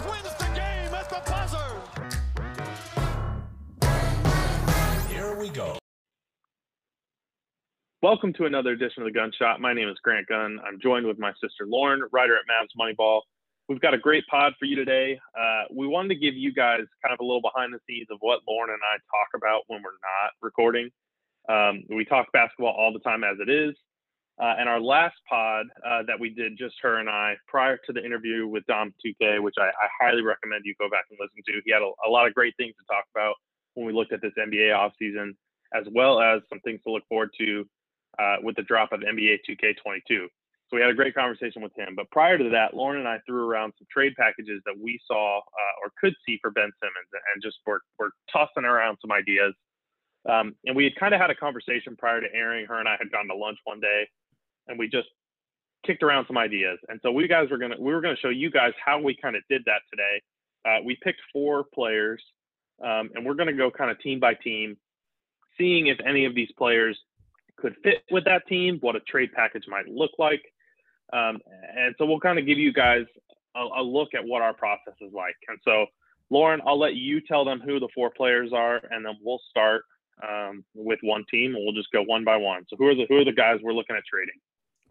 Doncic wins the game at the buzzer. Here we go. Welcome to another edition of the Gunshot. My name is Grant Gunn. I'm joined with my sister Lauren, writer at Mavs Moneyball. We've got a great pod for you today. Uh, we wanted to give you guys kind of a little behind the scenes of what Lauren and I talk about when we're not recording. Um, we talk basketball all the time as it is. Uh, and our last pod uh, that we did, just her and I, prior to the interview with Dom 2K, which I, I highly recommend you go back and listen to. He had a, a, lot of great things to talk about when we looked at this NBA offseason, as well as some things to look forward to uh, with the drop of NBA 2K22. So we had a great conversation with him. But prior to that, Lauren and I threw around some trade packages that we saw uh, or could see for Ben Simmons, and just were, were tossing around some ideas. Um, and we had kind of had a conversation prior to airing. Her and I had gone to lunch one day, and we just kicked around some ideas. And so we guys were gonna we were gonna show you guys how we kind of did that today. Uh, we picked four players, um, and we're gonna go kind of team by team, seeing if any of these players could fit with that team, what a trade package might look like. Um, and so we'll kind of give you guys a, a, look at what our process is like. And so, Lauren, I'll let you tell them who the four players are, and then we'll start um, with one team, and we'll just go one by one. So, who are the who are the guys we're looking at trading?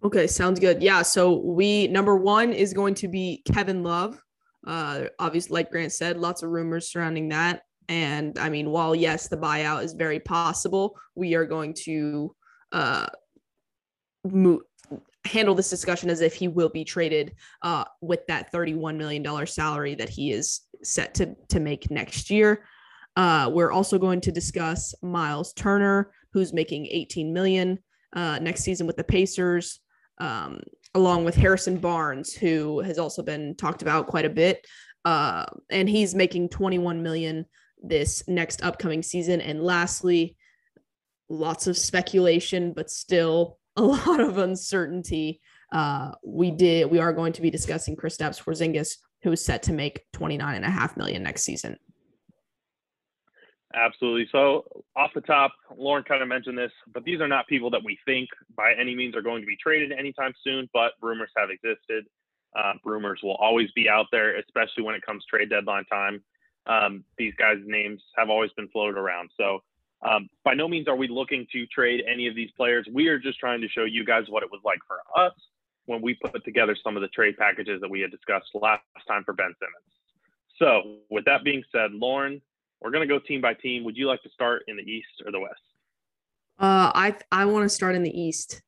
Okay, sounds good. Yeah, so we number one is going to be Kevin Love. Uh, obviously, like Grant said, lots of rumors surrounding that. And I mean, while yes, the buyout is very possible, we are going to uh, mo- handle this discussion as if he will be traded uh, with that $31 million salary that he is set to, to make next year. Uh, we're also going to discuss Miles Turner, who's making 18 million uh, next season with the Pacers, um, along with Harrison Barnes, who has also been talked about quite a bit, uh, and he's making 21 million this next upcoming season. And lastly, lots of speculation, but still a lot of uncertainty. Uh, we did. We are going to be discussing Chris Kristaps Porzingis, who is set to make 29 and a half million next season. Absolutely. So off the top, Lauren kind of mentioned this, but these are not people that we think by any means are going to be traded anytime soon. But rumors have existed. Uh, rumors will always be out there, especially when it comes trade deadline time. Um, these guys' names have always been floated around. So um, by no means are we looking to trade any of these players. We are just trying to show you guys what it was like for us when we put together some of the trade packages that we had discussed last time for Ben Simmons. So, with that being said, Lauren, we're going to go team by team. Would you like to start in the East or the West? Uh, I I want to start in the East.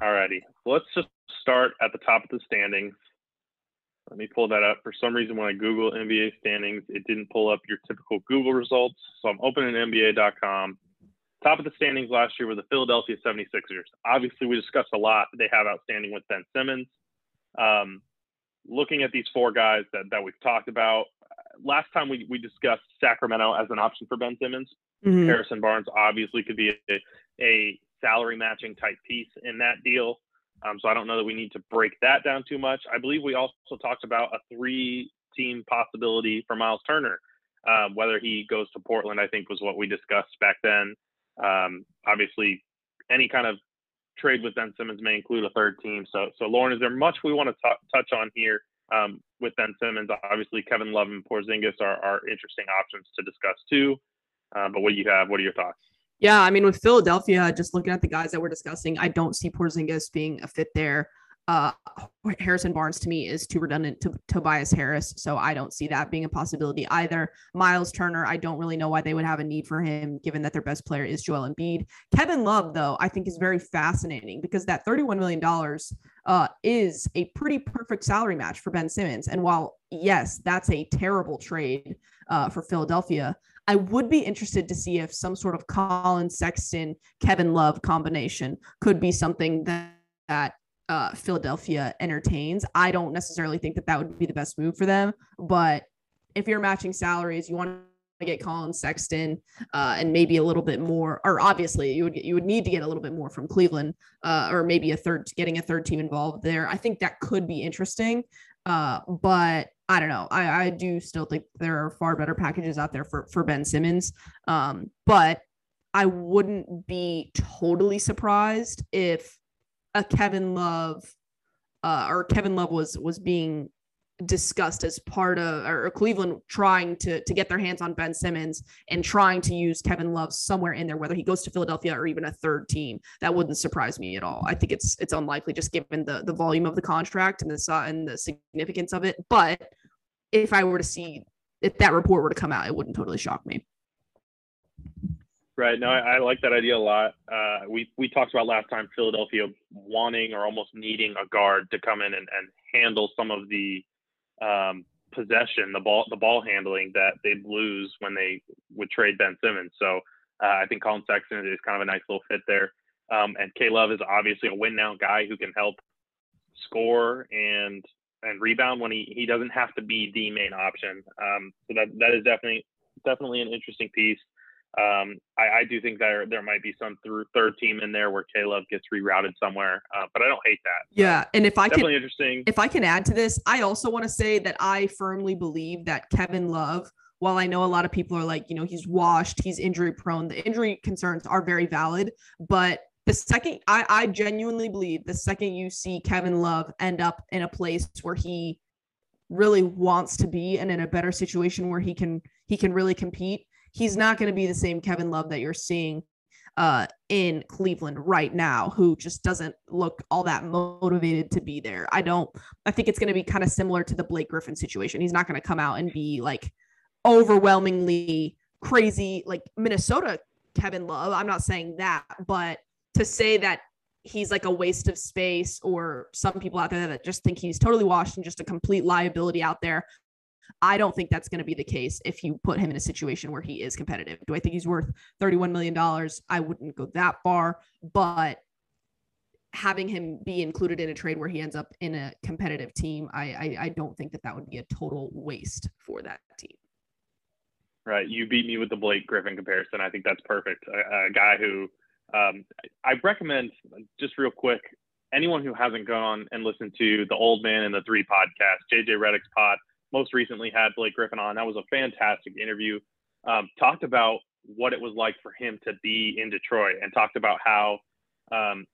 All righty. Let's just start at the top of the standings. Let me pull that up. For some reason, when I Google NBA standings, it didn't pull up your typical Google results. So I'm opening NBA.com. Top of the standings last year were the Philadelphia 76ers. Obviously, we discussed a lot they have outstanding with Ben Simmons. Um, looking at these four guys that, that we've talked about, last time we, we discussed Sacramento as an option for Ben Simmons. Mm-hmm. Harrison Barnes obviously could be a, a salary matching type piece in that deal. Um, so I don't know that we need to break that down too much. I believe we also talked about a three team possibility for Miles Turner. Um, whether he goes to Portland, I think was what we discussed back then. Um, obviously, any kind of trade with Ben Simmons may include a third team. So, so Lauren, is there much we want to t- touch on here um, with Ben Simmons? Obviously, Kevin Love and Porzingis are, are interesting options to discuss too. Uh, but what do you have? What are your thoughts? Yeah, I mean, with Philadelphia, just looking at the guys that we're discussing, I don't see Porzingis being a fit there. Uh, Harrison Barnes to me is too redundant to Tobias Harris, so I don't see that being a possibility either. Miles Turner, I don't really know why they would have a need for him, given that their best player is Joel Embiid. Kevin Love, though, I think is very fascinating because that $31 million uh, is a pretty perfect salary match for Ben Simmons. And while, yes, that's a terrible trade uh, for Philadelphia, I would be interested to see if some sort of Collin Sexton, Kevin Love combination could be something that, that uh, Philadelphia entertains. I don't necessarily think that that would be the best move for them, but if you're matching salaries, you want to get Collin Sexton uh, and maybe a little bit more, or obviously you would you would need to get a little bit more from Cleveland, uh, or maybe a third getting a third team involved there. I think that could be interesting, uh, but I don't know. I, I do still think there are far better packages out there for, for Ben Simmons. Um, but I wouldn't be totally surprised if a Kevin Love uh, or Kevin Love was was being discussed as part of or Cleveland trying to to get their hands on Ben Simmons and trying to use Kevin Love somewhere in there, whether he goes to Philadelphia or even a third team. That wouldn't surprise me at all. I think it's it's unlikely just given the the volume of the contract and the and the significance of it. But if I were to see if that report were to come out, it wouldn't totally shock me. Right. No, I, I like that idea a lot. Uh, we we talked about last time Philadelphia wanting or almost needing a guard to come in and, and handle some of the um, possession, the ball, the ball handling that they'd lose when they would trade Ben Simmons. So uh, I think Collin Sexton is kind of a nice little fit there. Um, and K Love is obviously a win now guy who can help score and and rebound when he, he doesn't have to be the main option. Um, so that that is definitely definitely an interesting piece. Um, I, I, do think there there might be some th- third team in there where Caleb gets rerouted somewhere, uh, but I don't hate that. Yeah, and if I definitely can, interesting. If I can add to this, I also want to say that I firmly believe that Kevin Love. While I know a lot of people are like, you know, he's washed, he's injury prone. The injury concerns are very valid, but the second I, I genuinely believe the second you see Kevin Love end up in a place where he really wants to be and in a better situation where he can he can really compete he's not going to be the same Kevin Love that you're seeing uh, in Cleveland right now, who just doesn't look all that motivated to be there. I don't, I think it's going to be kind of similar to the Blake Griffin situation. He's not going to come out and be like overwhelmingly crazy, like Minnesota Kevin Love. I'm not saying that, but to say that he's like a waste of space or some people out there that just think he's totally washed and just a complete liability out there I don't think that's going to be the case if you put him in a situation where he is competitive. Do I think he's worth $31 million? I wouldn't go that far, but having him be included in a trade where he ends up in a competitive team, I, I, I don't think that that would be a total waste for that team. Right. You beat me with the Blake Griffin comparison. I think that's perfect. A, a guy who um, I recommend just real quick anyone who hasn't gone and listened to the Old Man and the Three podcast, JJ Redick's pod most recently had Blake Griffin on. That was a fantastic interview. Um, talked about what it was like for him to be in Detroit and talked about how um,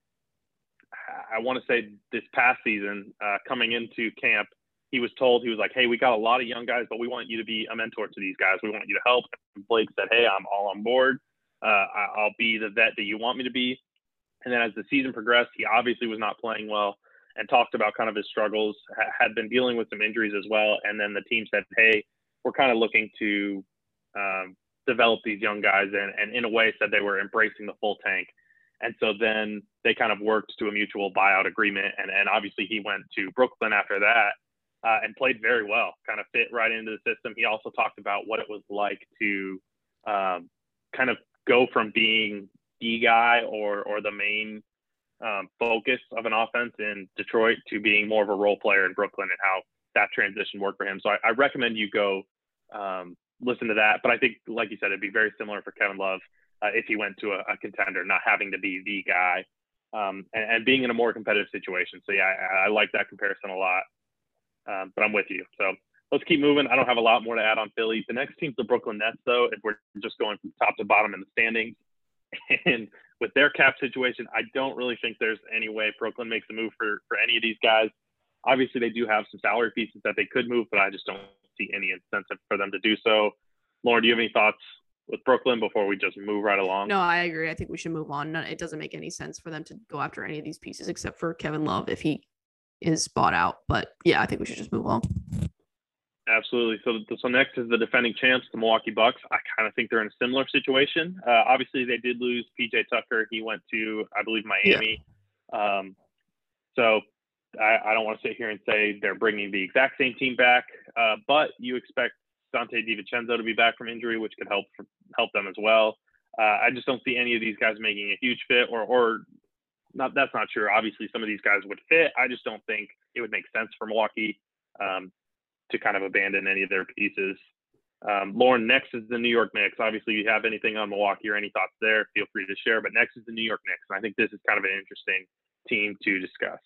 I want to say this past season, uh, coming into camp, he was told he was like, "Hey, we got a lot of young guys, but we want you to be a mentor to these guys. We want you to help." And Blake said, "Hey, I'm all on board. Uh, I'll be the vet that you want me to be." And then as the season progressed, he obviously was not playing well and talked about kind of his struggles, had been dealing with some injuries as well. And then the team said, hey, we're kind of looking to um, develop these young guys and, and in a way said they were embracing the full tank. And so then they kind of worked to a mutual buyout agreement. And, and obviously he went to Brooklyn after that uh, and played very well, kind of fit right into the system. He also talked about what it was like to um, kind of go from being the guy or, or the main um, focus of an offense in Detroit to being more of a role player in Brooklyn and how that transition worked for him. So I, I recommend you go um, listen to that. But I think, like you said, it'd be very similar for Kevin Love uh, if he went to a, a, contender, not having to be the guy um, and, and, being in a more competitive situation. So yeah, I, I like that comparison a lot. Um, but I'm with you. So let's keep moving. I don't have a lot more to add on Philly. The next team's the Brooklyn Nets, though. If we're just going from top to bottom in the standings, and with their cap situation, I don't really think there's any way Brooklyn makes a move for for any of these guys. Obviously, they do have some salary pieces that they could move, but I just don't see any incentive for them to do so. Lauren, do you have any thoughts with Brooklyn before we just move right along? No, I agree. I think we should move on. It doesn't make any sense for them to go after any of these pieces except for Kevin Love if he is bought out. But yeah, I think we should just move on. Absolutely. So, so next is the defending champs, the Milwaukee Bucks. I kind of think they're in a similar situation. Uh, obviously, they did lose PJ Tucker. He went to, I believe, Miami. Yeah. Um, so I, I, don't want to sit here and say they're bringing the exact same team back, uh, but you expect Donte DiVincenzo to be back from injury, which could help help them as well. Uh, I just don't see any of these guys making a huge fit, or or not. That's not true. Obviously, some of these guys would fit. I just don't think it would make sense for Milwaukee. Um, to kind of abandon any of their pieces. Um, Lauren, next is the New York Knicks. Obviously, you have anything on Milwaukee or any thoughts there, feel free to share. But next is the New York Knicks. And I think this is kind of an interesting team to discuss.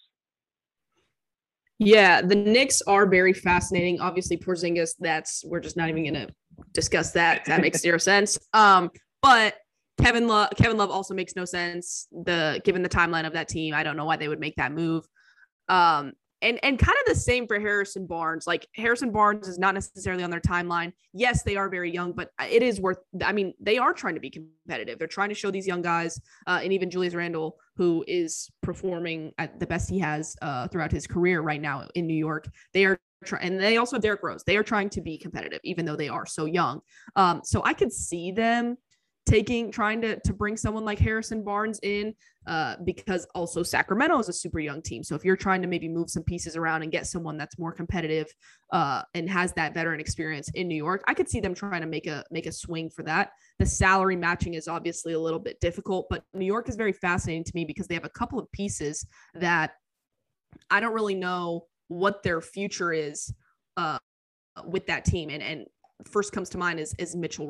Yeah, the Knicks are very fascinating. Obviously, Porzingis, that's we're just not even going to discuss that. That makes zero sense. Um, but Kevin Love, Kevin Love also makes no sense. The given the timeline of that team, I don't know why they would make that move. Um, and and kind of the same for Harrison Barnes. Like Harrison Barnes is not necessarily on their timeline. Yes, they are very young, but it is worth. I mean, they are trying to be competitive. They're trying to show these young guys, uh, and even Julius Randle, who is performing at the best he has uh, throughout his career right now in New York. They are trying, and they also have Derrick Rose. They are trying to be competitive, even though they are so young. Um, so I could see them taking trying to to bring someone like Harrison Barnes in uh, because also Sacramento is a super young team. So if you're trying to maybe move some pieces around and get someone that's more competitive uh, and has that veteran experience in New York, I could see them trying to make a make a swing for that. The salary matching is obviously a little bit difficult, but New York is very fascinating to me because they have a couple of pieces that I don't really know what their future is uh, with that team. And and first comes to mind is is Mitchell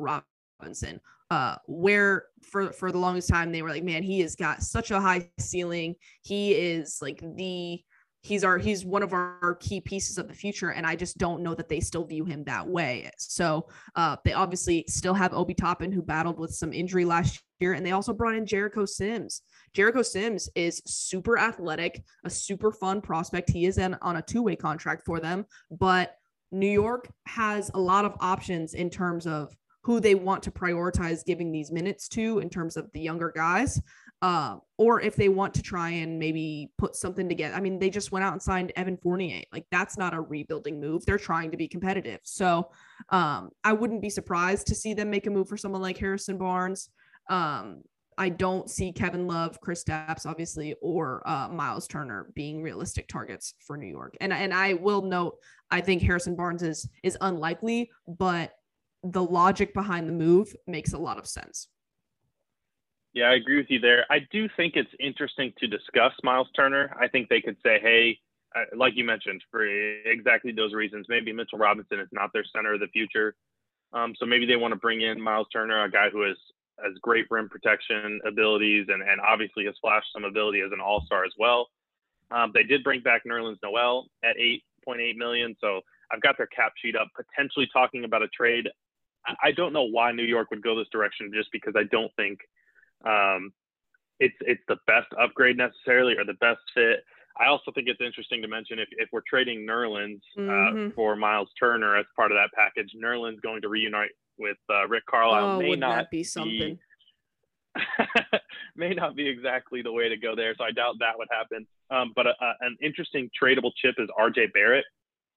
Uh, where for for the longest time they were like, man, he has got such a high ceiling. He is like the he's our he's one of our key pieces of the future and i just don't know that they still view him that way. So uh, they obviously still have obi toppin who battled with some injury last year and they also brought in jericho sims. Jericho sims is super athletic a super fun prospect. He is in, on a two-way contract for them but new york has a lot of options in terms of who they want to prioritize giving these minutes to in terms of the younger guys. Uh, or if they want to try and maybe put something together. I mean, they just went out and signed Evan Fournier. Like that's not a rebuilding move. They're trying to be competitive. So um, I wouldn't be surprised to see them make a move for someone like Harrison Barnes. Um, I don't see Kevin Love, Kristaps, obviously, or uh, Miles Turner being realistic targets for New York. And and I will note, I think Harrison Barnes is is unlikely, but the logic behind the move makes a lot of sense. Yeah, I agree with you there. I do think it's interesting to discuss Miles Turner. I think they could say, hey, uh, like you mentioned, for exactly those reasons, maybe Mitchell Robinson is not their center of the future. Um, so maybe they want to bring in Miles Turner, a guy who has has great rim protection abilities and, and obviously has flashed some ability as an all star as well. Um, they did bring back Nerlens Noel at 8.8 million. So I've got their cap sheet up, potentially talking about a trade. I don't know why New York would go this direction, just because I don't think um, it's it's the best upgrade necessarily or the best fit. I also think it's interesting to mention if, if we're trading Nerlens uh, mm-hmm. for Miles Turner as part of that package, Nerlens going to reunite with uh, Rick Carlisle oh, may not that be something. Be, may not be exactly the way to go there, so I doubt that would happen. Um, but uh, an interesting tradable chip is R.J. Barrett.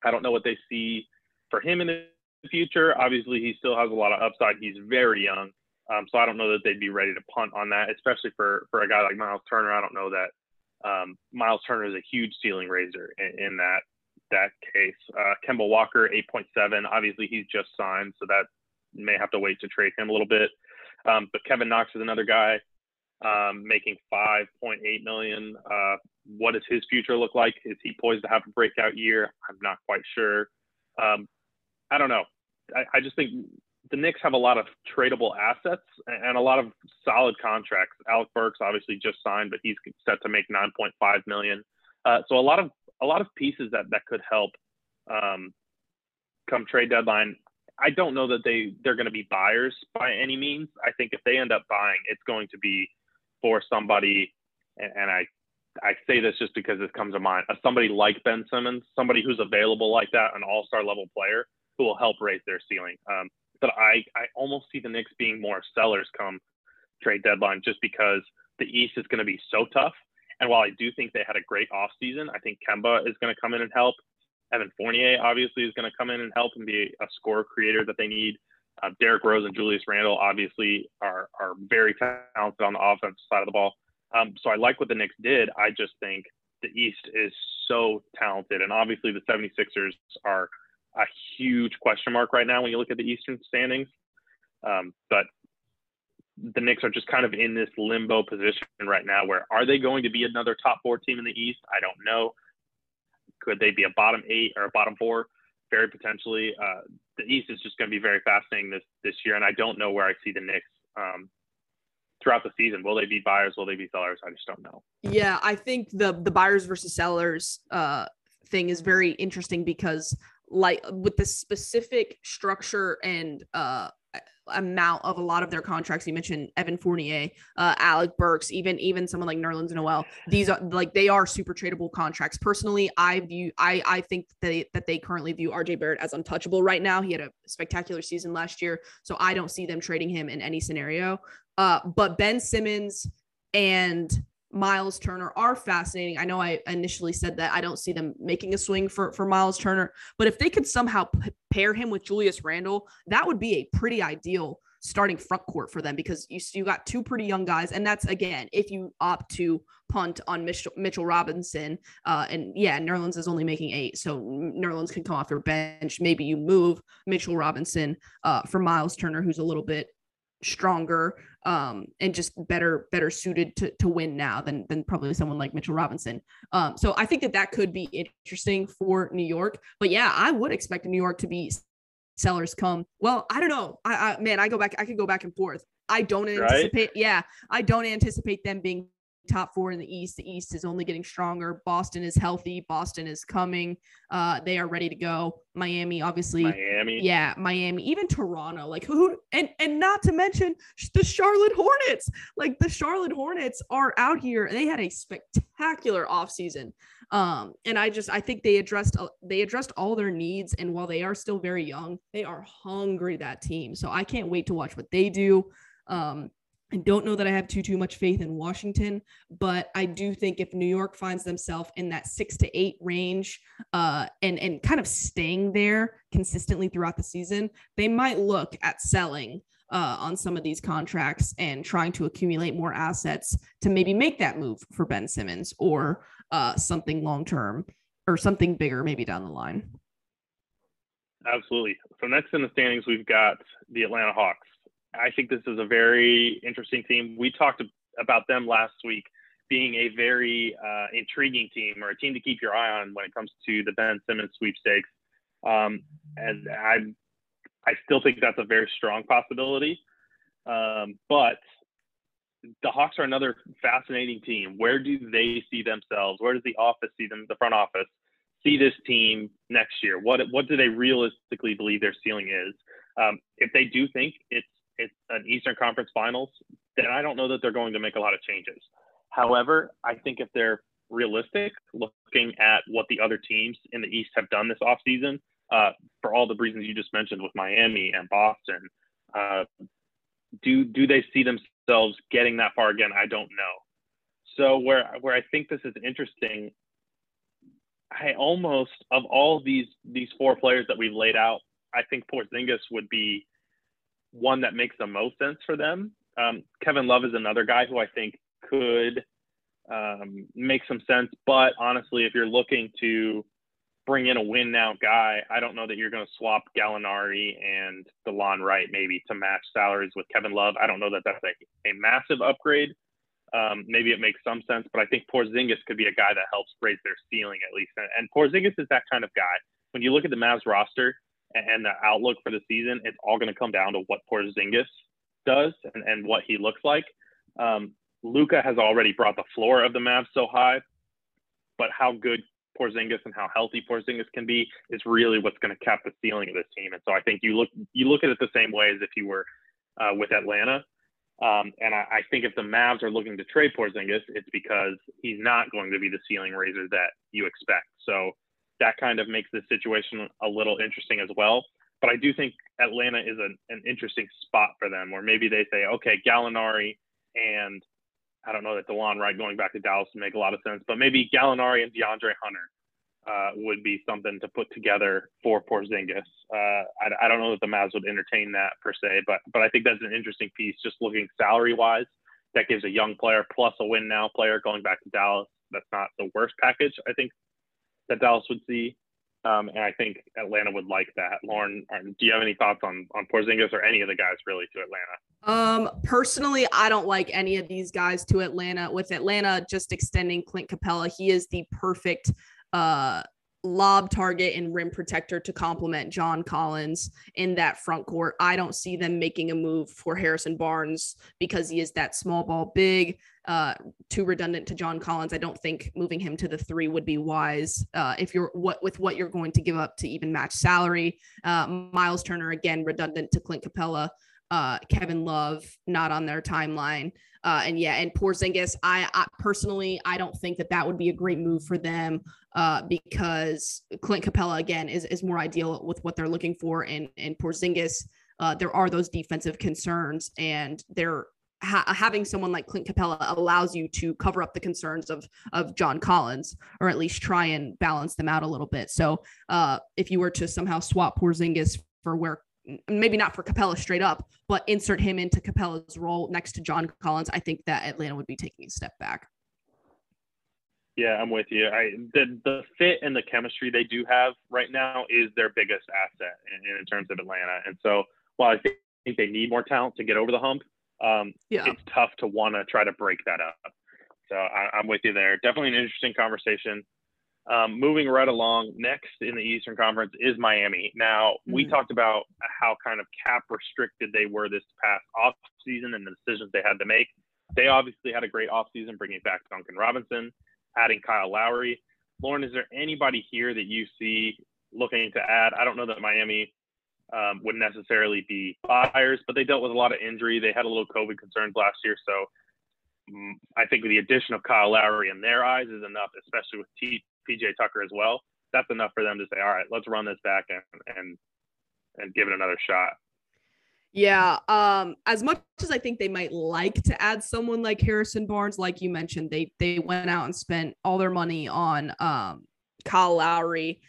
I don't know what they see for him in the future. Obviously, he still has a lot of upside. He's very young, um, so I don't know that they'd be ready to punt on that, especially for for a guy like Miles Turner. I don't know that um, Miles Turner is a huge ceiling raiser in, in that that case. Uh, Kemba Walker, 8.7. Obviously, he's just signed, so that may have to wait to trade him a little bit. Um, but Kevin Knox is another guy um, making 5.8 million. Uh, what does his future look like? Is he poised to have a breakout year? I'm not quite sure. Um, I don't know. I, I just think the Knicks have a lot of tradable assets and a lot of solid contracts. Alec Burks obviously just signed, but he's set to make 9.5 million. Uh, so a lot of a lot of pieces that that could help um, come trade deadline. I don't know that they they're going to be buyers by any means. I think if they end up buying, it's going to be for somebody, and, and I I say this just because this comes to mind. somebody like Ben Simmons, somebody who's available like that, an All Star level player who will help raise their ceiling. Um, but I, I almost see the Knicks being more sellers come trade deadline just because the East is going to be so tough. And while I do think they had a great offseason, I think Kemba is going to come in and help. Evan Fournier obviously is going to come in and help and be a score creator that they need. Uh, Derrick Rose and Julius Randle obviously are are very talented on the offensive side of the ball. Um, so I like what the Knicks did. I just think the East is so talented, and obviously the 76ers are a huge question mark right now when you look at the Eastern standings. Um, but the Knicks are just kind of in this limbo position right now where are they going to be another top four team in the East? I don't know. Could they be a bottom eight or a bottom four? Very potentially. Uh, the East is just going to be very fascinating this this year, and I don't know where I see the Knicks um, throughout the season. Will they be buyers? Will they be sellers? I just don't know. Yeah, I think the the buyers versus sellers uh, thing is very interesting because like with the specific structure and uh amount of a lot of their contracts. You mentioned Evan Fournier, uh, Alec Burks, even even someone like Nerlens Noel. These are like they are super tradable contracts. Personally, I view I I think that they, that they currently view RJ Barrett as untouchable right now. He had a spectacular season last year, so I don't see them trading him in any scenario. Uh, but Ben Simmons and Miles Turner are fascinating. I know I initially said that I don't see them making a swing for for Miles Turner, but if they could somehow p- pair him with Julius Randle, that would be a pretty ideal starting front court for them because you you got two pretty young guys, and that's again if you opt to punt on Mitchell, Mitchell Robinson, uh, and yeah, Nerlens is only making eight, so Nerlens can come off your bench. Maybe you move Mitchell Robinson uh, for Miles Turner, who's a little bit stronger um, and just better better suited to, to win now than than probably someone like Mitchell Robinson. Um, so I think that that could be interesting for New York. But yeah, I would expect New York to be sellers come. Well, I don't know. I, I man, I go back. I could go back and forth. I don't anticipate. Right? Yeah, I don't anticipate them being top four in the East. The East is only getting stronger. Boston is healthy. Boston is coming. Uh, they are ready to go. Miami, obviously. Miami. Yeah, Miami. Even Toronto. Like who? And and not to mention the Charlotte Hornets. Like the Charlotte Hornets are out here. They had a spectacular offseason. Um, and I just I think they addressed uh, they addressed all their needs. And while they are still very young, they are hungry that team. So I can't wait to watch what they do. Um, I don't know that I have too too much faith in Washington, but I do think if New York finds themselves in that six to eight range, uh, and and kind of staying there consistently throughout the season, they might look at selling uh, on some of these contracts and trying to accumulate more assets to maybe make that move for Ben Simmons or uh, something long term or something bigger maybe down the line. Absolutely. So next in the standings, we've got the Atlanta Hawks. I think this is a very interesting team. We talked about them last week being a very uh, intriguing team or a team to keep your eye on when it comes to the Ben Simmons sweepstakes. Um, and I, I still think that's a very strong possibility. Um, but the Hawks are another fascinating team. Where do they see themselves? Where does the office see them, the front office, see this team next year? What what do they realistically believe their ceiling is? Um, if they do think it's it's an Eastern Conference Finals, then I don't know that they're going to make a lot of changes. However, I think if they're realistic, looking at what the other teams in the East have done this offseason, uh, for all the reasons you just mentioned with Miami and Boston, uh, do do they see themselves getting that far again? I don't know. So where where I think this is interesting, I almost of all these these four players that we've laid out, I think Porzingis would be one that makes the most sense for them. Um, Kevin Love is another guy who I think could um, make some sense. But honestly, if you're looking to bring in a win now guy, I don't know that you're going to swap Gallinari and DeLon Wright maybe to match salaries with Kevin Love. I don't know that that's a, a massive upgrade. Um, maybe it makes some sense, but I think Porzingis could be a guy that helps raise their ceiling at least. And, and Porzingis is that kind of guy. When you look at the Mavs roster, and the outlook for the season, it's all going to come down to what Porzingis does and, and what he looks like. Um, Luka has already brought the floor of the Mavs so high, but how good Porzingis and how healthy Porzingis can be is really what's going to cap the ceiling of this team. And so I think you look you look at it the same way as if you were uh, with Atlanta. Um, and I, I, think if the Mavs are looking to trade Porzingis, it's because he's not going to be the ceiling raiser that you expect. So that kind of makes the situation a little interesting as well. But I do think Atlanta is an, an interesting spot for them where maybe they say, okay, Gallinari and I don't know that DeLon Wright going back to Dallas would make a lot of sense, but maybe Gallinari and DeAndre Hunter uh, would be something to put together for Porzingis. Uh, I, I, don't know that the Mavs would entertain that per se, but but I think that's an interesting piece. Just looking salary wise, that gives a young player plus a win now player going back to Dallas. That's not the worst package I think that Dallas would see. Um, and I think Atlanta would like that. Lauren, uh, do you have any thoughts on on Porzingis or any of the guys really to Atlanta? Um, personally, I don't like any of these guys to Atlanta. With Atlanta just extending Clint Capela, he is the perfect uh lob target and rim protector to complement John Collins in that front court. I don't see them making a move for Harrison Barnes because he is that small ball big, uh, too redundant to John Collins. I don't think moving him to the three would be wise uh, if you're what with what you're going to give up to even match salary. Uh, Miles Turner again redundant to Clint Capela. Uh, Kevin Love not on their timeline. Uh, and yeah, and Porzingis, I, I personally, I don't think that that would be a great move for them uh, because Clint Capela again is, is more ideal with what they're looking for, and and Porzingis, uh, there are those defensive concerns, and they're ha- having someone like Clint Capela allows you to cover up the concerns of of John Collins, or at least try and balance them out a little bit. So uh, if you were to somehow swap Porzingis for where maybe not for Capela straight up, but insert him into Capela's role next to John Collins, I think that Atlanta would be taking a step back. Yeah, I'm with you. I the the fit and the chemistry they do have right now is their biggest asset in, in terms of Atlanta. And so while I think, think they need more talent to get over the hump, um, Yeah. it's tough to want to try to break that up. So I, I'm with you there. Definitely an interesting conversation. Um, moving right along, next in the Eastern Conference is Miami. Now, we Mhm. talked about how kind of cap restricted they were this past offseason and the decisions they had to make. They obviously had a great offseason bringing back Duncan Robinson, adding Kyle Lowry. Lauren, is there anybody here that you see looking to add? I don't know that Miami um, would necessarily be buyers, but they dealt with a lot of injury. They had a little COVID concerns last year. So mm, I think the addition of Kyle Lowry in their eyes is enough, especially with T- PJ Tucker as well. That's enough for them to say, all right, let's run this back and, and, and give it another shot. Yeah. Um, as much as I think they might like to add someone like Harrison Barnes, like you mentioned, they they went out and spent all their money on um Kyle Lowry,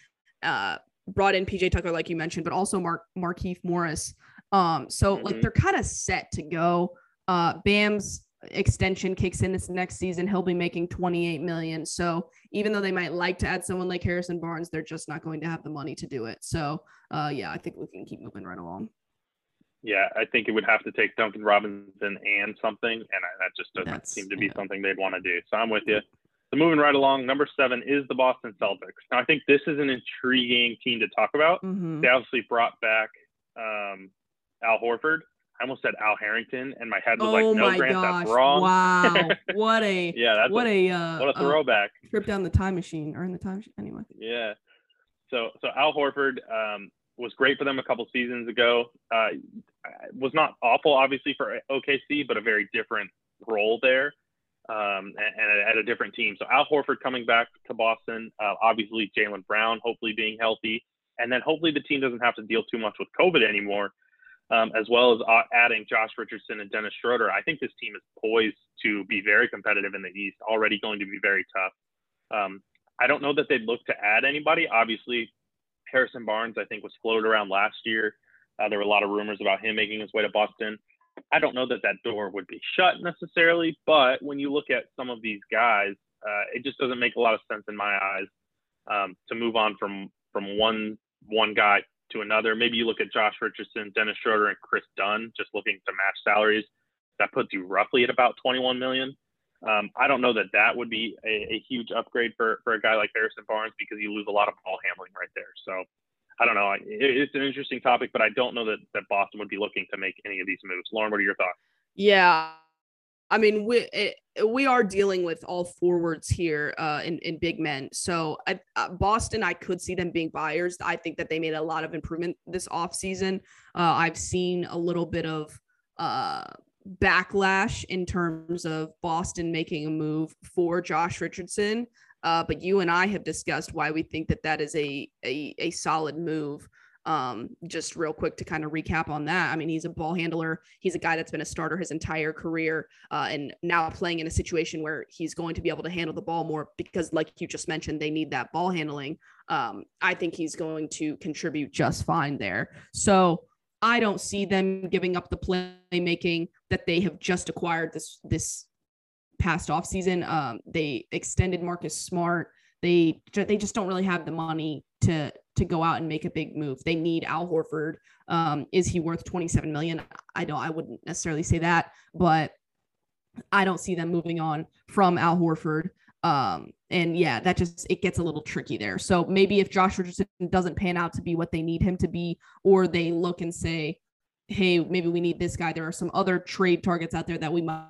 uh, brought in PJ Tucker, like you mentioned, but also Mark Markieff Morris. Um, so like Mhm. they're kind of set to go. Uh Bam's extension kicks in this next season. He'll be making 28 million. So even though they might like to add someone like Harrison Barnes, they're just not going to have the money to do it. So uh yeah, I think we can keep moving right along. Yeah, I think it would have to take Duncan Robinson and something, and I, that just doesn't That's- seem to be yeah. something they'd want to do. So I'm with you. So moving right along, number seven is the Boston Celtics. Now I think this is an intriguing team to talk about. Mhm. They obviously brought back um, Al Horford. I almost said Al Harrington, and my head was Oh like, "No, my Grant, gosh! that's wrong." Wow, what a yeah, that's what a, a uh, what a uh, throwback. trip down the time machine or in the time machine. Anyway, Yeah. So so Al Horford um, was great for them a couple seasons ago. Uh, was not awful, obviously for OKC, but a very different role there, um, and, and at a different team. So Al Horford coming back to Boston, uh, obviously Jaylen Brown hopefully being healthy, and then hopefully the team doesn't have to deal too much with COVID anymore. Um, as well as adding Josh Richardson and Dennis Schroeder, I think this team is poised to be very competitive in the East. Already going to be very tough. Um, I don't know that they'd look to add anybody. Obviously, Harrison Barnes, I think, was floated around last year. Uh, there were a lot of rumors about him making his way to Boston. I don't know that that door would be shut necessarily, but when you look at some of these guys, uh, it just doesn't make a lot of sense in my eyes um, to move on from from one one guy to another. Maybe you look at Josh Richardson, Dennis Schroeder, and Kris Dunn, just looking to match salaries. That puts you roughly at about 21 million. Um, I don't know that that would be a, a huge upgrade for, for a guy like Harrison Barnes because you lose a lot of ball handling right there. So I don't know. It, it's an interesting topic, but I don't know that, that Boston would be looking to make any of these moves. Lauren, what are your thoughts? yeah, I mean we it, we are dealing with all forwards here uh, in in big men. So I, uh, Boston, I could see them being buyers. I think that they made a lot of improvement this offseason. Uh, I've seen a little bit of uh, backlash in terms of Boston making a move for Josh Richardson. Uh, but you and I have discussed why we think that that is a a, a solid move. Um, just real quick to kind of recap on that. I mean, he's a ball handler. He's a guy that's been a starter his entire career, uh, and now playing in a situation where he's going to be able to handle the ball more because, like you just mentioned, they need that ball handling. Um, I think he's going to contribute just fine there. So I don't see them giving up the playmaking that they have just acquired this this past offseason. Um, they extended Marcus Smart. They they just don't really have the money to to go out and make a big move. They need Al Horford. Um, is he worth 27 million? I don't I wouldn't necessarily say that, but I don't see them moving on from Al Horford. Um, and yeah, that just it gets a little tricky there. So maybe if Josh Richardson doesn't pan out to be what they need him to be, or they look and say, hey, maybe we need this guy. There are some other trade targets out there that we might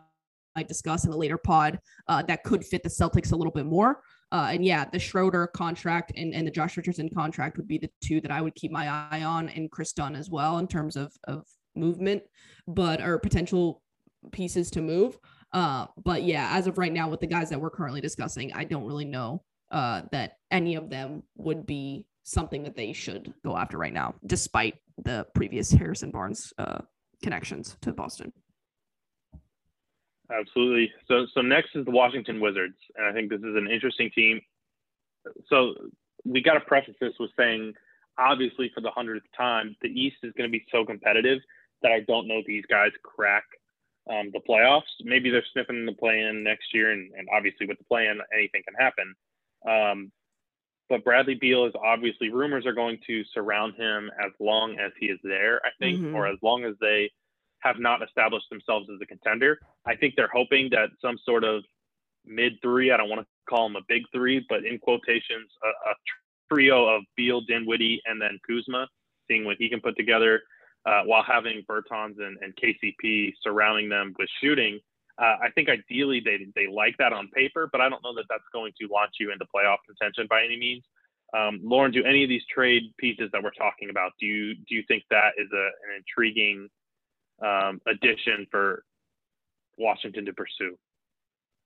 might discuss in a later pod uh, that could fit the Celtics a little bit more. Uh, and yeah, the Schroeder contract and, and the Josh Richardson contract would be the two that I would keep my eye on, and Kris Dunn as well in terms of of movement, but or potential pieces to move. Uh, but yeah, as of right now, with the guys that we're currently discussing, I don't really know uh, that any of them would be something that they should go after right now, despite the previous Harrison Barnes uh, connections to Boston. Absolutely. So so next is the Washington Wizards, and I think this is an interesting team. So we got to preface this with saying, obviously, for the hundredth time, the East is going to be so competitive that I don't know these guys crack um, the playoffs. Maybe they're sniffing the play-in next year, and, and obviously with the play-in, anything can happen. Um, but Bradley Beal is obviously rumors are going to surround him as long as he is there, I think, Mhm. or as long as they have not established themselves as a contender. I think they're hoping that some sort of mid three, I don't want to call them a big three, but in quotations, a, a trio of Beal, Dinwiddie, and then Kuzma, seeing what he can put together uh, while having Bertans and, and KCP surrounding them with shooting. Uh, I think ideally they, they like that on paper, but I don't know that that's going to launch you into playoff contention by any means. Um, Lauren, do any of these trade pieces that we're talking about, do you do you think that is a, an intriguing um, addition for Washington to pursue?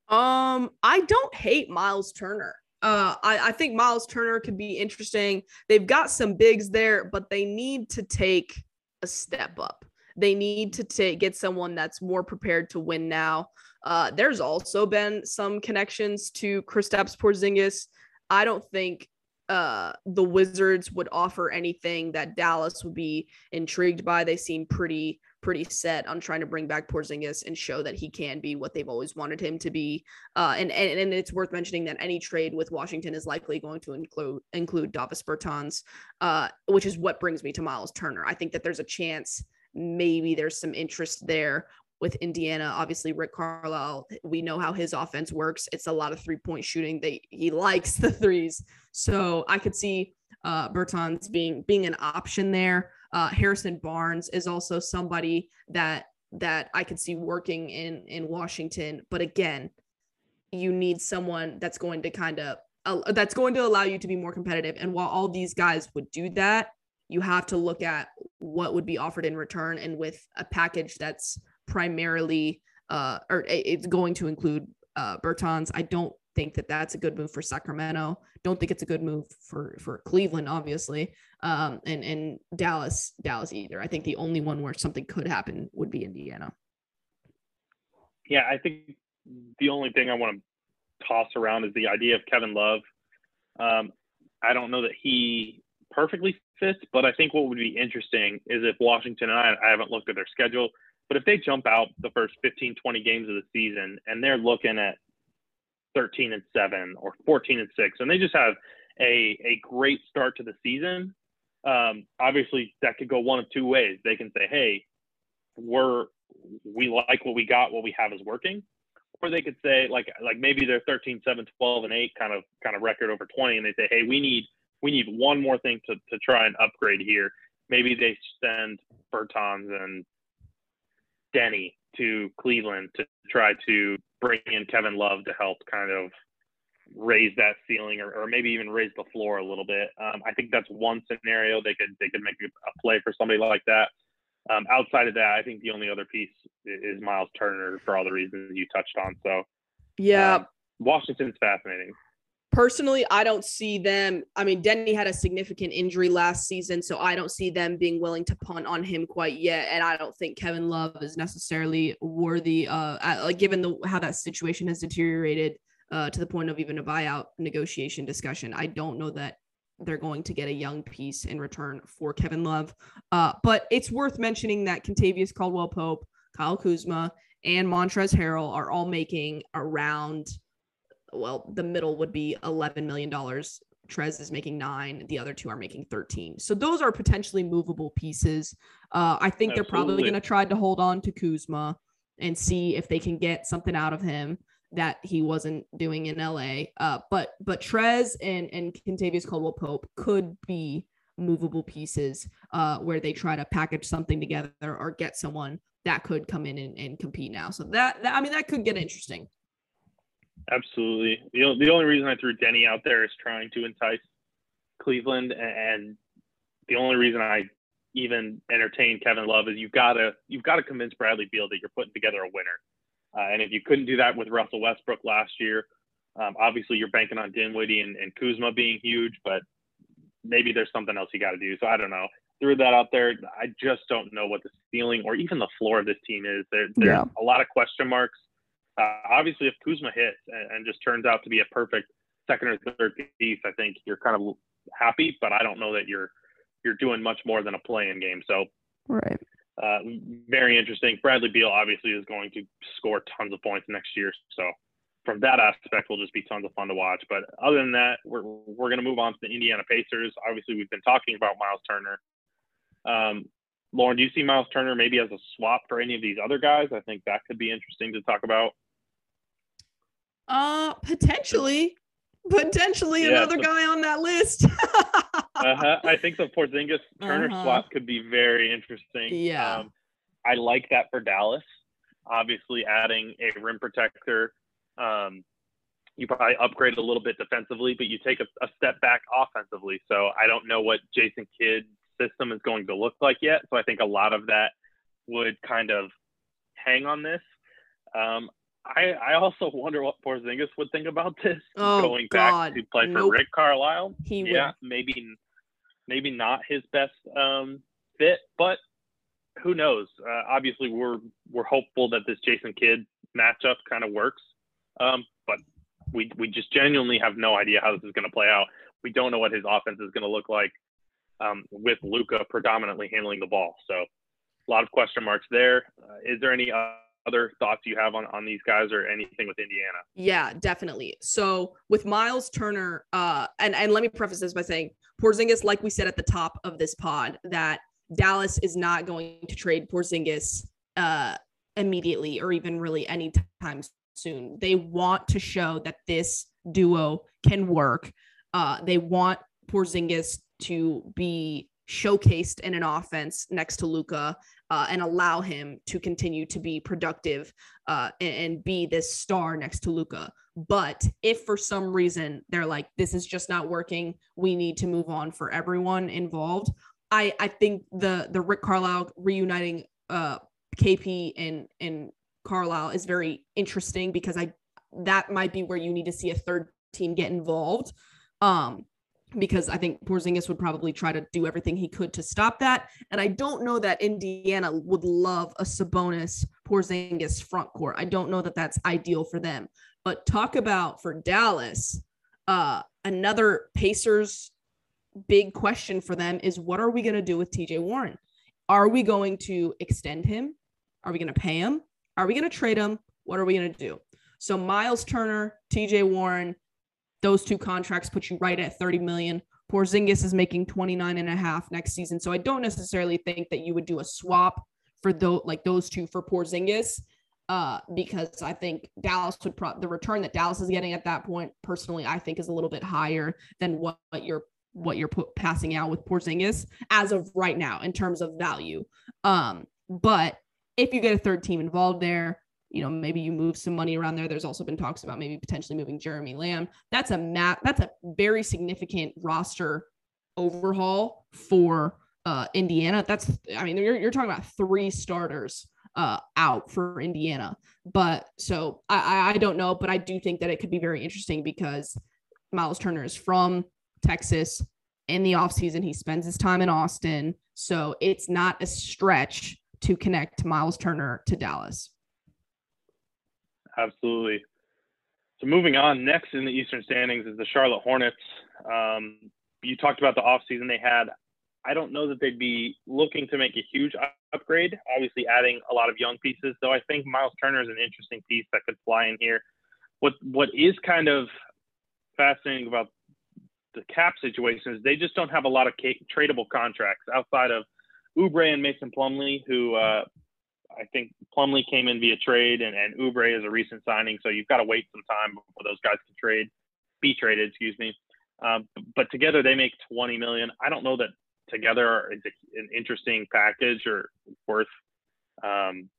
Um, I don't hate Miles Turner. Uh, I, I think Miles Turner could be interesting. They've got some bigs there, but they need to take a step up. They need to take get someone that's more prepared to win now. Uh, there's also been some connections to Kristaps Porzingis. I don't think uh, the Wizards would offer anything that Dallas would be intrigued by. They seem pretty pretty set on trying to bring back Porzingis and show that he can be what they've always wanted him to be. Uh, and, and and it's worth mentioning that any trade with Washington is likely going to include include Davis Bertans, uh, which is what brings me to Miles Turner. I think that there's a chance maybe there's some interest there with Indiana. Obviously, Rick Carlisle, we know how his offense works. It's a lot of three point shooting. They he likes the threes, so I could see uh, Bertans being being an option there. Uh, Harrison Barnes is also somebody that that I could see working in in Washington, but again, you need someone that's going to kind of uh, that's going to allow you to be more competitive. And while all these guys would do that, you have to look at what would be offered in return, and with a package that's primarily uh, or it's going to include uh, Bertans. I don't think that that's a good move for Sacramento. Don't think it's a good move for for Cleveland, obviously, um, and and Dallas Dallas either. I think the only one where something could happen would be Indiana. Yeah, I think the only thing I want to toss around is the idea of Kevin Love. Um, I don't know that he perfectly fits, but I think what would be interesting is if Washington and I, I haven't looked at their schedule, but if they jump out the first 15, 20 games of the season and they're looking at 13 and 7 or 14 and 6 and they just have a a great start to the season. Um, obviously that could go one of two ways. They can say hey we're we like what we got what we have is working. Or they could say like like maybe they're 13 7 12 and 8 kind of kind of record over 20 and they say hey we need we need one more thing to, to try and upgrade here. Maybe they send Bertans and Denny to Cleveland to try to bring in Kevin Love to help kind of raise that ceiling or, or maybe even raise the floor a little bit. Um, I think that's one scenario they could they could make a play for somebody like that. Um, outside of that, I think the only other piece is Miles Turner for all the reasons you touched on. So Yeah, um, Washington's fascinating. Personally, I don't see them. I mean, Denny had a significant injury last season, so I don't see them being willing to punt on him quite yet. And I don't think Kevin Love is necessarily worthy, uh, given the how that situation has deteriorated uh, to the point of even a buyout negotiation discussion. I don't know that they're going to get a young piece in return for Kevin Love. Uh, but it's worth mentioning that Kentavious Caldwell Pope, Kyle Kuzma, and Montrez Harrell are all making around well, the middle would be $11 million. Trez is making nine. The other two are making 13. So those are potentially movable pieces. Uh, I think they're probably going to try to hold on to Kuzma and see if they can get something out of him that he wasn't doing in LA. Uh, but but Trez and and Kentavious Caldwell Pope could be movable pieces uh, where they try to package something together or get someone that could come in and, and compete now. So that, that I mean that could get interesting. Absolutely. The, the only reason I threw Denny out there is trying to entice Cleveland, and the only reason I even entertain Kevin Love is you've got to you've got to convince Bradley Beal that you're putting together a winner. Uh, and if you couldn't do that with Russell Westbrook last year, um, obviously you're banking on Dinwiddie and, and Kuzma being huge, but maybe there's something else you got to do. So I don't know. Threw that out there. I just don't know what the ceiling or even the floor of this team is. There, there's Yeah. a lot of question marks. Uh, obviously, if Kuzma hits and, and just turns out to be a perfect second or third piece, I think you're kind of happy. But I don't know that you're you're doing much more than a play-in game. So Right. uh, very interesting. Bradley Beal obviously is going to score tons of points next year. So from that aspect, will just be tons of fun to watch. But other than that, we're we're going to move on to the Indiana Pacers. Obviously, we've been talking about Miles Turner. Um, Lauren, do you see Miles Turner maybe as a swap for any of these other guys? I think that could be interesting to talk about. Uh, potentially, potentially Yeah, another so- guy on that list. Uh-huh. I think the Porzingis Turner Uh-huh. swap could be very interesting. Yeah. Um, I like that for Dallas. Obviously, adding a rim protector. Um, you probably upgrade a little bit defensively, but you take a, a step back offensively. So I don't know what Jason Kidd's system is going to look like yet. So I think a lot of that would kind of hang on this. Um, I, I also wonder what Porzingis would think about this Oh, going God. back to play for Nope. Rick Carlisle he yeah, would. maybe maybe not his best um, fit, but who knows? Uh, obviously, we're we're hopeful that this Jason Kidd matchup kind of works, um, but we we just genuinely have no idea how this is going to play out. We don't know what his offense is going to look like um, with Luka predominantly handling the ball. So a lot of question marks there. Uh, is there any other thoughts you have on on these guys or anything with Indiana? Yeah, definitely. So with Miles Turner, uh, and and let me preface this by saying Porzingis, like we said at the top of this pod, that Dallas is not going to trade Porzingis uh, immediately or even really anytime soon. They want to show that this duo can work. Uh, they want Porzingis to be showcased in an offense next to Luka uh, and allow him to continue to be productive uh, and, and be this star next to Luka. But if for some reason they're like, this is just not working, we need to move on for everyone involved. I I think the the Rick Carlisle reuniting uh KP and and Carlisle is very interesting because I that might be where you need to see a third team get involved. Um because I think Porzingis would probably try to do everything he could to stop that. And I don't know that Indiana would love a Sabonis Porzingis front court. I don't know that that's ideal for them. But talk about for Dallas, uh, another Pacers big question for them is what are we going to do with TJ Warren? Are we going to extend him? Are we going to pay him? Are we going to trade him? What are we going to do? So Miles Turner, TJ Warren, those two contracts put you right at 30 million. Porzingis is making 29 and a half next season. So I don't necessarily think that you would do a swap for those like those two for Porzingis. Uh, because I think Dallas would pro- the return that Dallas is getting at that point, personally, I think is a little bit higher than what, what you're what you're passing out with Porzingis as of right now in terms of value. Um, but if you get a third team involved there, you know, maybe you move some money around there. There's also been talks about maybe potentially moving Jeremy Lamb. That's a map. That's a very significant roster overhaul for uh, Indiana. That's, I mean, you're, you're talking about three starters uh, out for Indiana. But so I, I, I don't know, but I do think that it could be very interesting because Miles Turner is from Texas. In the offseason, he spends his time in Austin. So it's not a stretch to connect Miles Turner to Dallas. Absolutely. So moving on, next in the Eastern standings is the Charlotte Hornets. Um, you talked about the offseason they had. I don't know that they'd be looking to make a huge upgrade, obviously adding a lot of young pieces, though I think Miles Turner is an interesting piece that could fly in here. What what is kind of fascinating about the cap situation is they just don't have a lot of tradable contracts outside of Oubre and Mason Plumlee, who uh, I think Plumlee came in via trade, and, and Oubre is a recent signing, so you've got to wait some time before those guys can trade, be traded, excuse me. Um, but together they make 20 million. I don't know that together is an interesting package or worth um,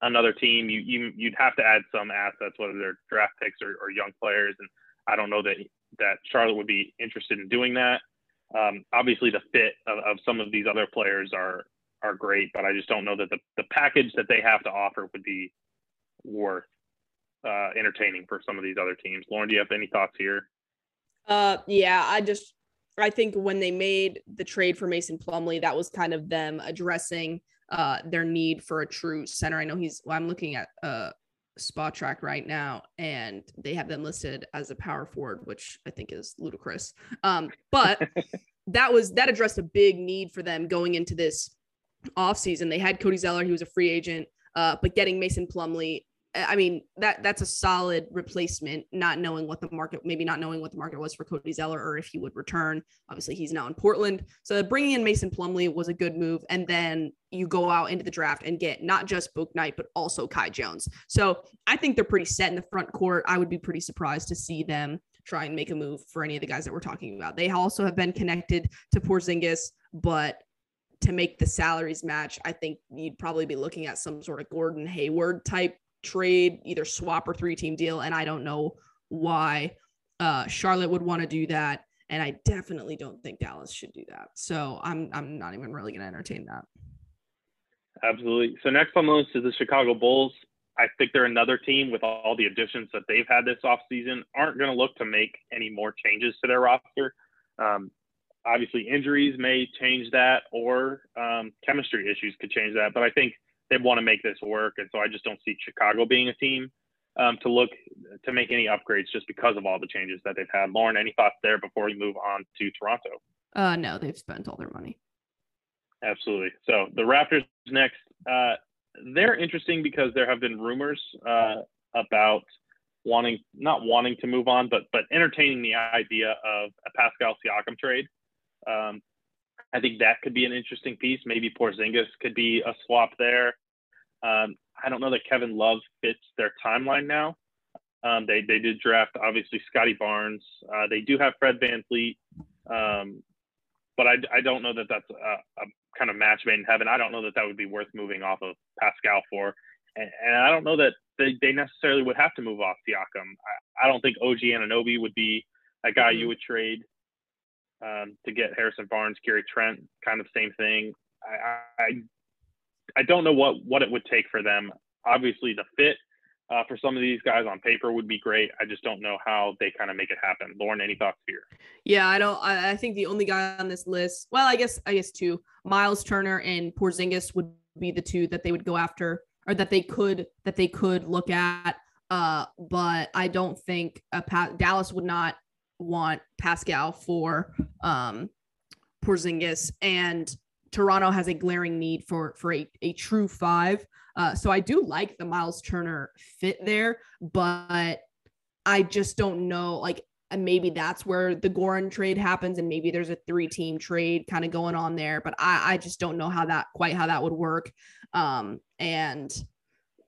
another team. You, you you'd have to add some assets, whether they're draft picks or, or young players, and I don't know that that Charlotte would be interested in doing that. Um, obviously, the fit of, of some of these other players are are great, but I just don't know that the, the package that they have to offer would be worth uh, entertaining for some of these other teams. Lauren, do you have any thoughts here? Uh, yeah, I just I think when they made the trade for Mason Plumlee, that was kind of them addressing uh their need for a true center. I know he's well, I'm looking at uh Track right now and they have them listed as a power forward, which I think is ludicrous. Um, but that was that addressed a big need for them going into this offseason. They had Cody Zeller, he was a free agent, uh, but getting Mason Plumlee I mean that that's a solid replacement. Not knowing what the market, maybe not knowing what the market was for Cody Zeller or if he would return. Obviously, he's now in Portland, so bringing in Mason Plumlee was a good move. And then you go out into the draft and get not just Bouknight but also Kai Jones. So I think they're pretty set in the front court. I would be pretty surprised to see them try and make a move for any of the guys that we're talking about. They also have been connected to Porzingis, but to make the salaries match, I think you'd probably be looking at some sort of Gordon Hayward type trade, either swap or three team deal. And I don't know why uh, Charlotte would want to do that. And I definitely don't think Dallas should do that. So I'm I'm not even really going to entertain that. Absolutely. So next on the list is the Chicago Bulls. I think they're another team with all the additions that they've had this offseason aren't going to look to make any more changes to their roster. Um, obviously, injuries may change that, or um, chemistry issues could change that. But I think they want to make this work, and so I just don't see Chicago being a team um, to look to make any upgrades just because of all the changes that they've had. Lauren, any thoughts there before we move on to Toronto? Uh, no, they've spent all their money. Absolutely. So the Raptors next. Uh, they're interesting because there have been rumors uh, about wanting not wanting to move on, but but entertaining the idea of a Pascal Siakam trade. Um, I think that could be an interesting piece. Maybe Porzingis could be a swap there. Um, I don't know that Kevin Love fits their timeline now. Um, they they did draft obviously Scottie Barnes. Uh, they do have Fred VanVleet, um, but I, I don't know that that's a, a, kind of match made in heaven. I don't know that that would be worth moving off of Pascal for, and, and I don't know that they, they necessarily would have to move off Siakam. I, I don't think OG Anunoby would be a guy mm-hmm. you would trade um, to get Harrison Barnes, Gary Trent, kind of same thing. I, I I don't know what what it would take for them. Obviously, the fit uh, for some of these guys on paper would be great. I just don't know how they kind of make it happen. Lauren, any thoughts here? Yeah, I don't. I, I think the only guy on this list, well, I guess I guess two, Miles Turner and Porzingis would be the two that they would go after, or that they could that they could look at. Uh, but I don't think a Dallas would not want Pascal for um Porzingis and Toronto has a glaring need for for a, a true five. Uh, so I do like the Miles Turner fit there, but I just don't know. Like maybe that's where the Goran trade happens, and maybe there's a three team trade kind of going on there. But I I just don't know how that quite how that would work. Um, and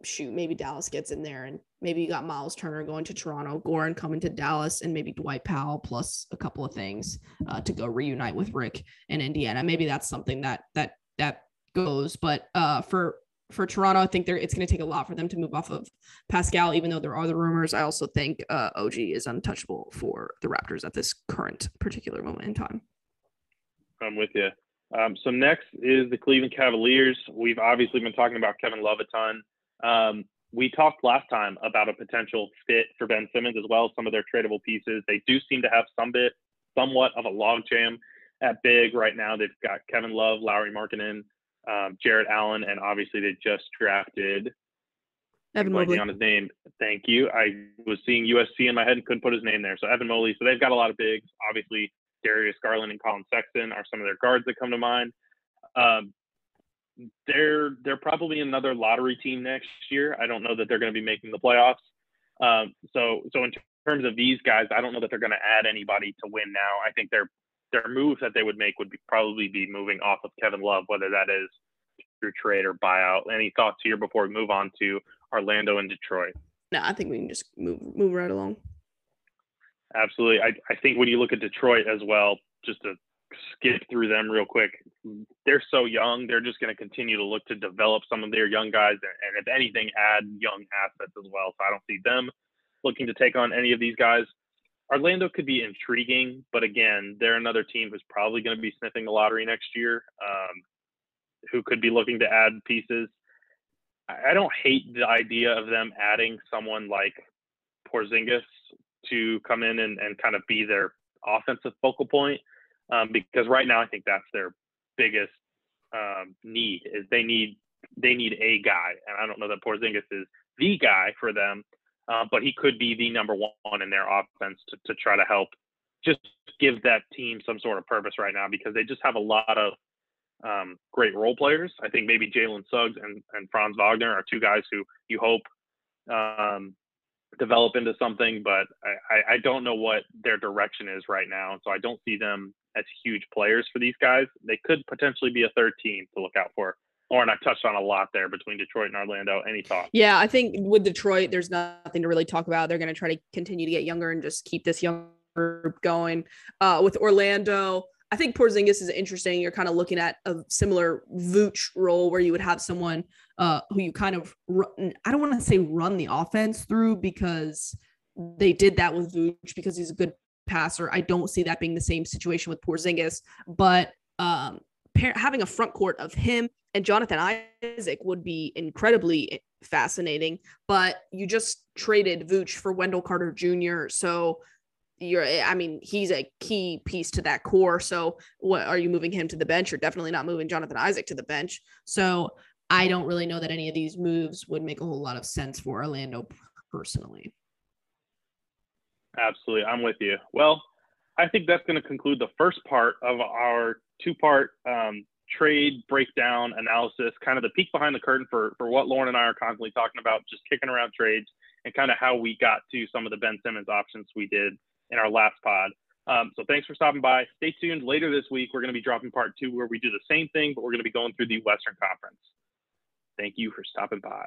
shoot, maybe Dallas gets in there and maybe you got Miles Turner going to Toronto, Goran coming to Dallas, and maybe Dwight Powell plus a couple of things uh, to go reunite with Rick in Indiana. Maybe that's something that that that goes. But uh, for for Toronto, I think they it's going to take a lot for them to move off of Pascal, even though there are the rumors. I also think uh, OG is untouchable for the Raptors at this current particular moment in time. I'm with you. Um, so next is the Cleveland Cavaliers. We've obviously been talking about Kevin Love a ton. Um, we talked last time about a potential fit for Ben Simmons as well, as some of their tradable pieces. They do seem to have some bit, somewhat of a logjam at big right now. They've got Kevin Love, Lauri Markkanen, um, Jarrett Allen, and obviously they just drafted Evan Mobley. on his name. Thank you. I was seeing USC in my head and couldn't put his name there. So Evan Mobley. So they've got a lot of bigs. Obviously, Darius Garland and Collin Sexton are some of their guards that come to mind. Um, they're they're probably another lottery team next year. I don't know that they're going to be making the playoffs. Um, so so in terms of these guys, I don't know that they're going to add anybody to win now. I think their their moves that they would make would be probably be moving off of Kevin Love, whether that is through trade or buyout. Any thoughts here before we move on to Orlando and Detroit? No, I think we can just move move right along. Absolutely. I, I think when you look at Detroit as well, just to skip through them real quick. They're so young. They're just going to continue to look to develop some of their young guys, and if anything, add young assets as well. So I don't see them looking to take on any of these guys. Orlando could be intriguing, but again, they're another team who's probably going to be sniffing the lottery next year, um, who could be looking to add pieces. I don't hate the idea of them adding someone like Porzingis to come in and, and kind of be their offensive focal point, um, because right now I think that's their biggest um, need is they need they need a guy, and I don't know that Porzingis is the guy for them, uh, but he could be the number one in their offense to, to try to help just give that team some sort of purpose right now because they just have a lot of um, great role players. I think maybe Jalen Suggs and, and Franz Wagner are two guys who you hope um, develop into something, but I, I don't know what their direction is right now. So I don't see them as huge players for these guys. They could potentially be a third team to look out for. Lauren, I touched on a lot there between Detroit and Orlando. Any thoughts? Yeah, I think with Detroit, there's nothing to really talk about. They're going to try to continue to get younger and just keep this young group going. Uh, with Orlando, I think Porzingis is interesting. You're kind of looking at a similar Vooch role where you would have someone uh, who you kind of run, I don't want to say run the offense through because they did that with Vooch because he's a good passer. I don't see that being the same situation with Porzingis, but um, having a front court of him and Jonathan Isaac would be incredibly fascinating. But you just traded Vooch for Wendell Carter Jr. So you're I mean, he's a key piece to that core. So what are you moving him to the bench? You're definitely not moving Jonathan Isaac to the bench. So I don't really know that any of these moves would make a whole lot of sense for Orlando personally. Absolutely. I'm with you. Well, I think that's going to conclude the first part of our two part um, trade breakdown analysis, kind of the peek behind the curtain for, for what Lauren and I are constantly talking about, just kicking around trades and kind of how we got to some of the Ben Simmons options we did in our last pod. Um, so thanks for stopping by. Stay tuned. Later this week, we're going to be dropping part two where we do the same thing, but we're going to be going through the Western Conference. Thank you for stopping by.